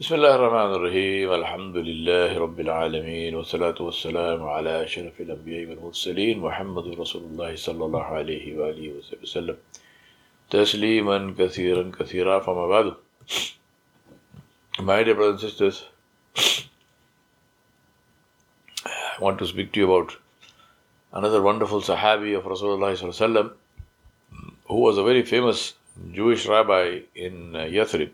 بسم الله الرحمن الرحيم. الحمد لله رب العالمين والصلاة والسلام على أشرف الأنبياء والمرسلين محمد رسول الله صلى الله عليه وآله وسلم. تسليما كثيرا كثيرا فما بعد. My dear brothers and sisters, I want to speak to you about another wonderful Sahabi of Rasulullah who was a very famous Jewish rabbi in Yathrib.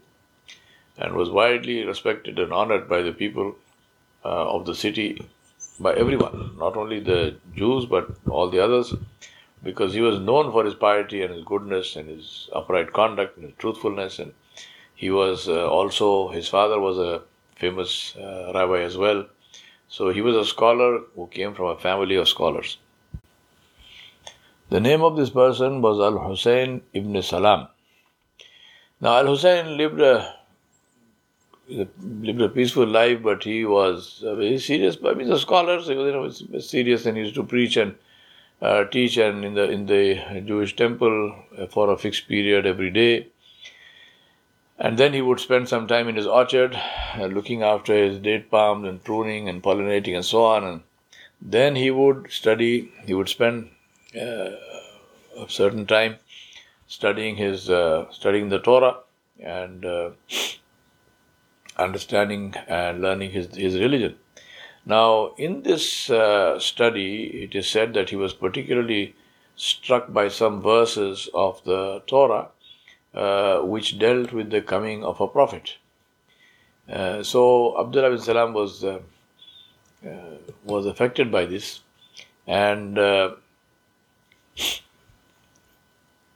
And was widely respected and honored by the people uh, of the city, by everyone, not only the Jews but all the others, because he was known for his piety and his goodness and his upright conduct and his truthfulness. And he was uh, also, his father was a famous uh, rabbi as well. So he was a scholar who came from a family of scholars. The name of this person was Al Hussein ibn Salam. Now, Al Hussein lived a lived a peaceful life, but he was very serious. But he's a scholar, so you know, was serious, and he used to preach and uh, teach, and in the in the Jewish temple for a fixed period every day. And then he would spend some time in his orchard, uh, looking after his date palms and pruning and pollinating and so on. And then he would study. He would spend uh, a certain time studying his uh, studying the Torah and uh, understanding and learning his, his religion. Now, in this uh, study, it is said that he was particularly struck by some verses of the Torah uh, which dealt with the coming of a prophet. Uh, so, Abdullah bin Salam was, uh, uh, was affected by this and uh,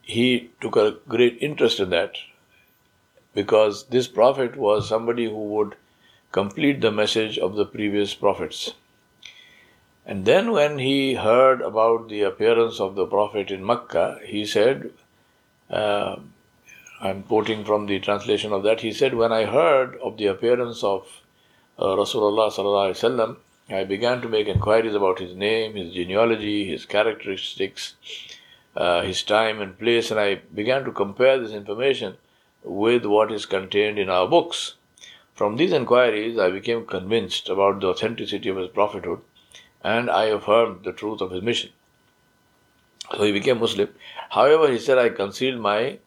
he took a great interest in that because this prophet was somebody who would complete the message of the previous prophets. And then, when he heard about the appearance of the prophet in Mecca, he said, uh, I'm quoting from the translation of that, he said, When I heard of the appearance of uh, Rasulullah, I began to make inquiries about his name, his genealogy, his characteristics, uh, his time and place, and I began to compare this information with what is contained in our books. From these inquiries, I became convinced about the authenticity of his prophethood and I affirmed the truth of his mission. So he became Muslim. However, he said, I concealed my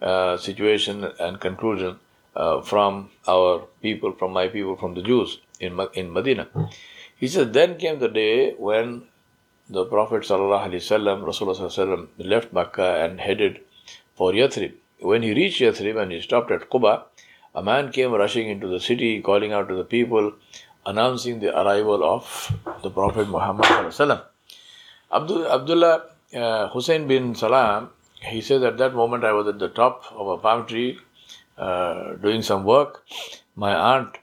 uh, situation and conclusion uh, from our people, from my people, from the Jews in, in Medina. He said, Then came the day when the Prophet Rasulullah left Makkah and headed for Yathrib. When he reached Yathrib and he stopped at Quba, a man came rushing into the city, calling out to the people, announcing the arrival of the Prophet Muhammad. Abdul, Abdullah uh, Hussein bin Salam, he says, At that moment I was at the top of a palm tree uh, doing some work. My aunt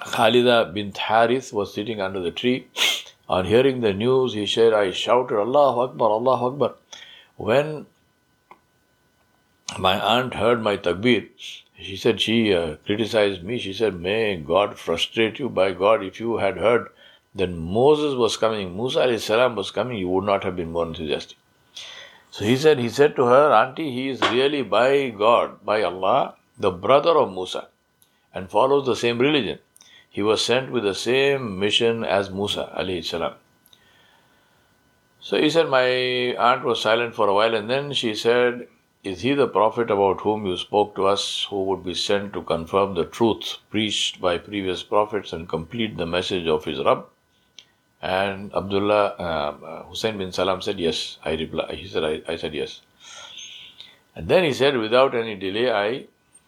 Khalida bin Harith was sitting under the tree. On hearing the news, he said, I shouted, Allahu Akbar, Allahu Akbar. When my aunt heard my takbir. She said she uh, criticized me. She said, May God frustrate you. By God, if you had heard that Moses was coming, Musa alayhi salam was coming, you would not have been more enthusiastic. So he said, he said to her, Auntie, he is really by God, by Allah, the brother of Musa, and follows the same religion. He was sent with the same mission as Musa alayhi salam. So he said, My aunt was silent for a while, and then she said, is he the prophet about whom you spoke to us, who would be sent to confirm the truth preached by previous prophets and complete the message of his Rabb? And Abdullah uh, Hussein bin Salam said, Yes. I replied, he said, I, I said, Yes. And then he said, Without any delay, I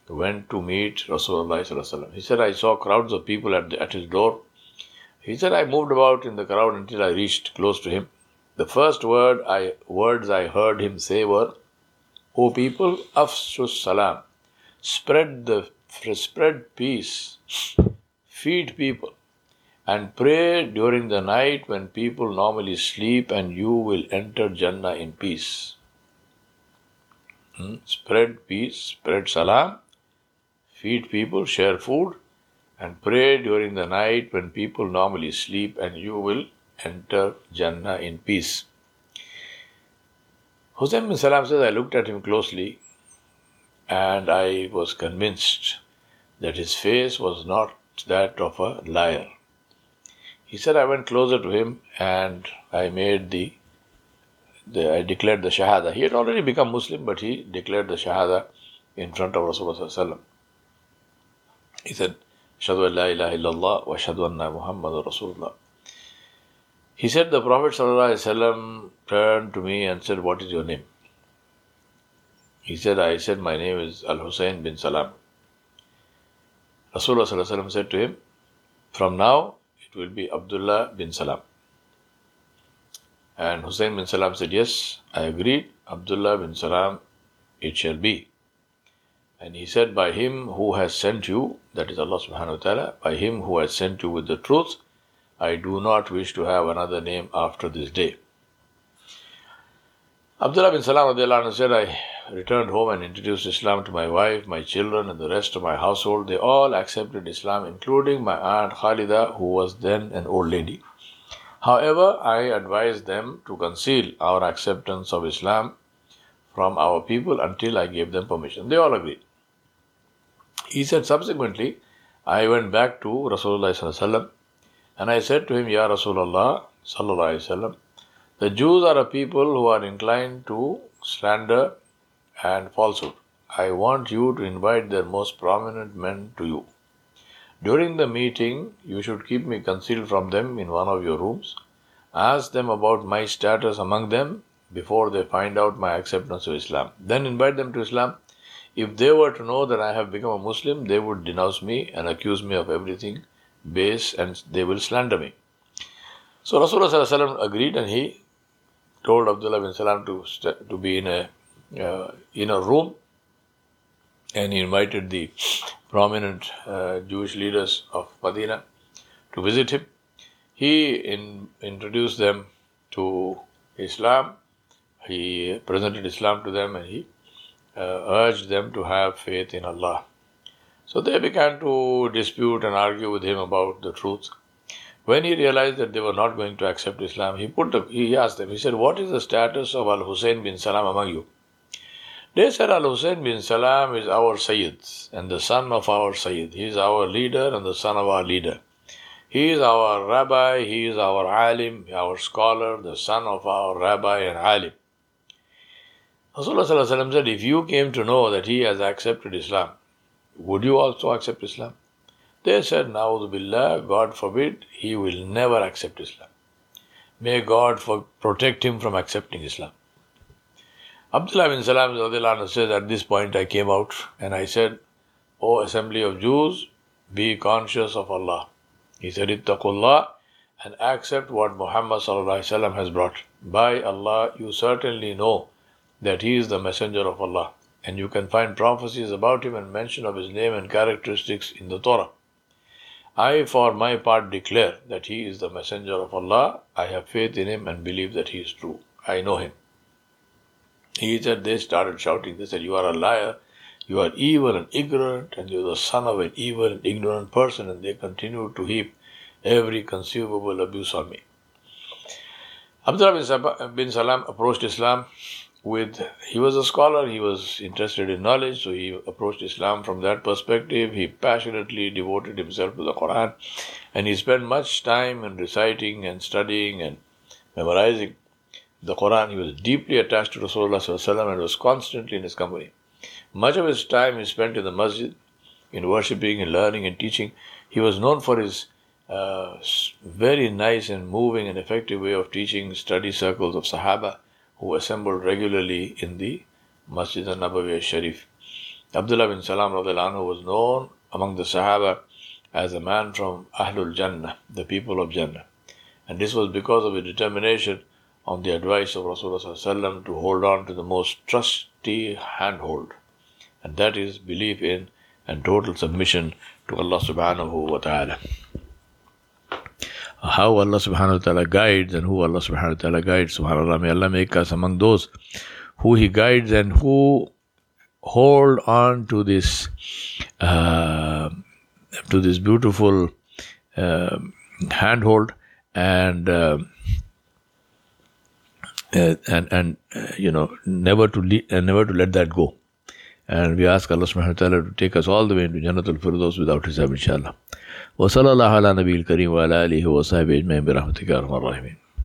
went to meet Rasulullah. He said, I saw crowds of people at, the, at his door. He said, I moved about in the crowd until I reached close to him. The first word I, words I heard him say were, O people, afshus salam, spread the spread peace, feed people, and pray during the night when people normally sleep, and you will enter Jannah in peace. Hmm? Spread peace, spread salam, feed people, share food, and pray during the night when people normally sleep, and you will enter Jannah in peace. Hussein bin Salam says, I looked at him closely and I was convinced that his face was not that of a liar. He said, I went closer to him and I made the, the I declared the Shahada. He had already become Muslim, but he declared the Shahada in front of Rasulullah. He said, Shadu la ilaha illallah wa shadu anna Muhammad Rasulullah. He said, The Prophet ﷺ turned to me and said, What is your name? He said, I said, My name is Al Hussein bin Salam. Rasulullah said to him, From now it will be Abdullah bin Salam. And Hussein bin Salam said, Yes, I agreed. Abdullah bin Salam it shall be. And he said, By him who has sent you, that is Allah subhanahu wa ta'ala, by him who has sent you with the truth, I do not wish to have another name after this day. Abdullah bin Salam said, I returned home and introduced Islam to my wife, my children, and the rest of my household. They all accepted Islam, including my aunt Khalida, who was then an old lady. However, I advised them to conceal our acceptance of Islam from our people until I gave them permission. They all agreed. He said, subsequently, I went back to Rasulullah and I said to him, Ya Rasulullah, the Jews are a people who are inclined to slander and falsehood. I want you to invite their most prominent men to you. During the meeting, you should keep me concealed from them in one of your rooms. Ask them about my status among them before they find out my acceptance of Islam. Then invite them to Islam. If they were to know that I have become a Muslim, they would denounce me and accuse me of everything base and they will slander me. So Rasulullah agreed and he told Abdullah bin Salam to, to be in a, uh, in a room and he invited the prominent uh, Jewish leaders of Medina to visit him. He in, introduced them to Islam. He presented Islam to them and he uh, urged them to have faith in Allah. So they began to dispute and argue with him about the truth. When he realized that they were not going to accept Islam, he put the, he asked them, he said, What is the status of Al Hussein bin Salam among you? They said Al Hussein bin Salam is our Sayyid and the son of our Sayyid. He is our leader and the son of our leader. He is our rabbi, he is our alim, our scholar, the son of our rabbi and alim. Rasulullah said, If you came to know that he has accepted Islam, would you also accept Islam? They said, Billah, God forbid, he will never accept Islam. May God for, protect him from accepting Islam. Abdullah bin Salam says, At this point I came out and I said, O assembly of Jews, be conscious of Allah. He said, Ittaqullah and accept what Muhammad has brought. By Allah, you certainly know that he is the messenger of Allah and you can find prophecies about him and mention of his name and characteristics in the Torah. I, for my part, declare that he is the messenger of Allah. I have faith in him and believe that he is true. I know him. He said, they started shouting. They said, You are a liar. You are evil and ignorant, and you are the son of an evil and ignorant person. And they continued to heap every conceivable abuse on me. Abdullah bin Salam approached Islam with he was a scholar he was interested in knowledge so he approached islam from that perspective. He passionately devoted himself to the quran and he spent much time in reciting and studying and memorizing the quran. He was deeply attached to rasulullah and was constantly in his company. Much of his time he spent in the masjid in worshipping and learning and teaching. He was known for his uh, very nice and moving and effective way of teaching study circles of sahaba who assembled regularly in the Masjid al-Nabawi al-Sharif. Abdullah bin Salam anhu was known among the Sahaba as a man from Ahlul Jannah, the people of Jannah. And this was because of his determination on the advice of Rasulullah to hold on to the most trusty handhold. And that is belief in and total submission to Allah subhanahu wa ta'ala how Allah subhanahu wa ta'ala guides and who Allah subhanahu wa ta'ala guides. SubhanAllah, may Allah make us among those who He guides and who hold on to this uh, to this beautiful uh, handhold and uh, uh and and uh, you know never to le- uh, never to let that go And we ask Allah subhanahu wa ta'ala to take us all the way into Jannatul Firdaus without hisab inshallah. وصلى الله على نبي الكريم وعلى آله وصحبه أجمعين برحمتك يا أرحم الراحمين.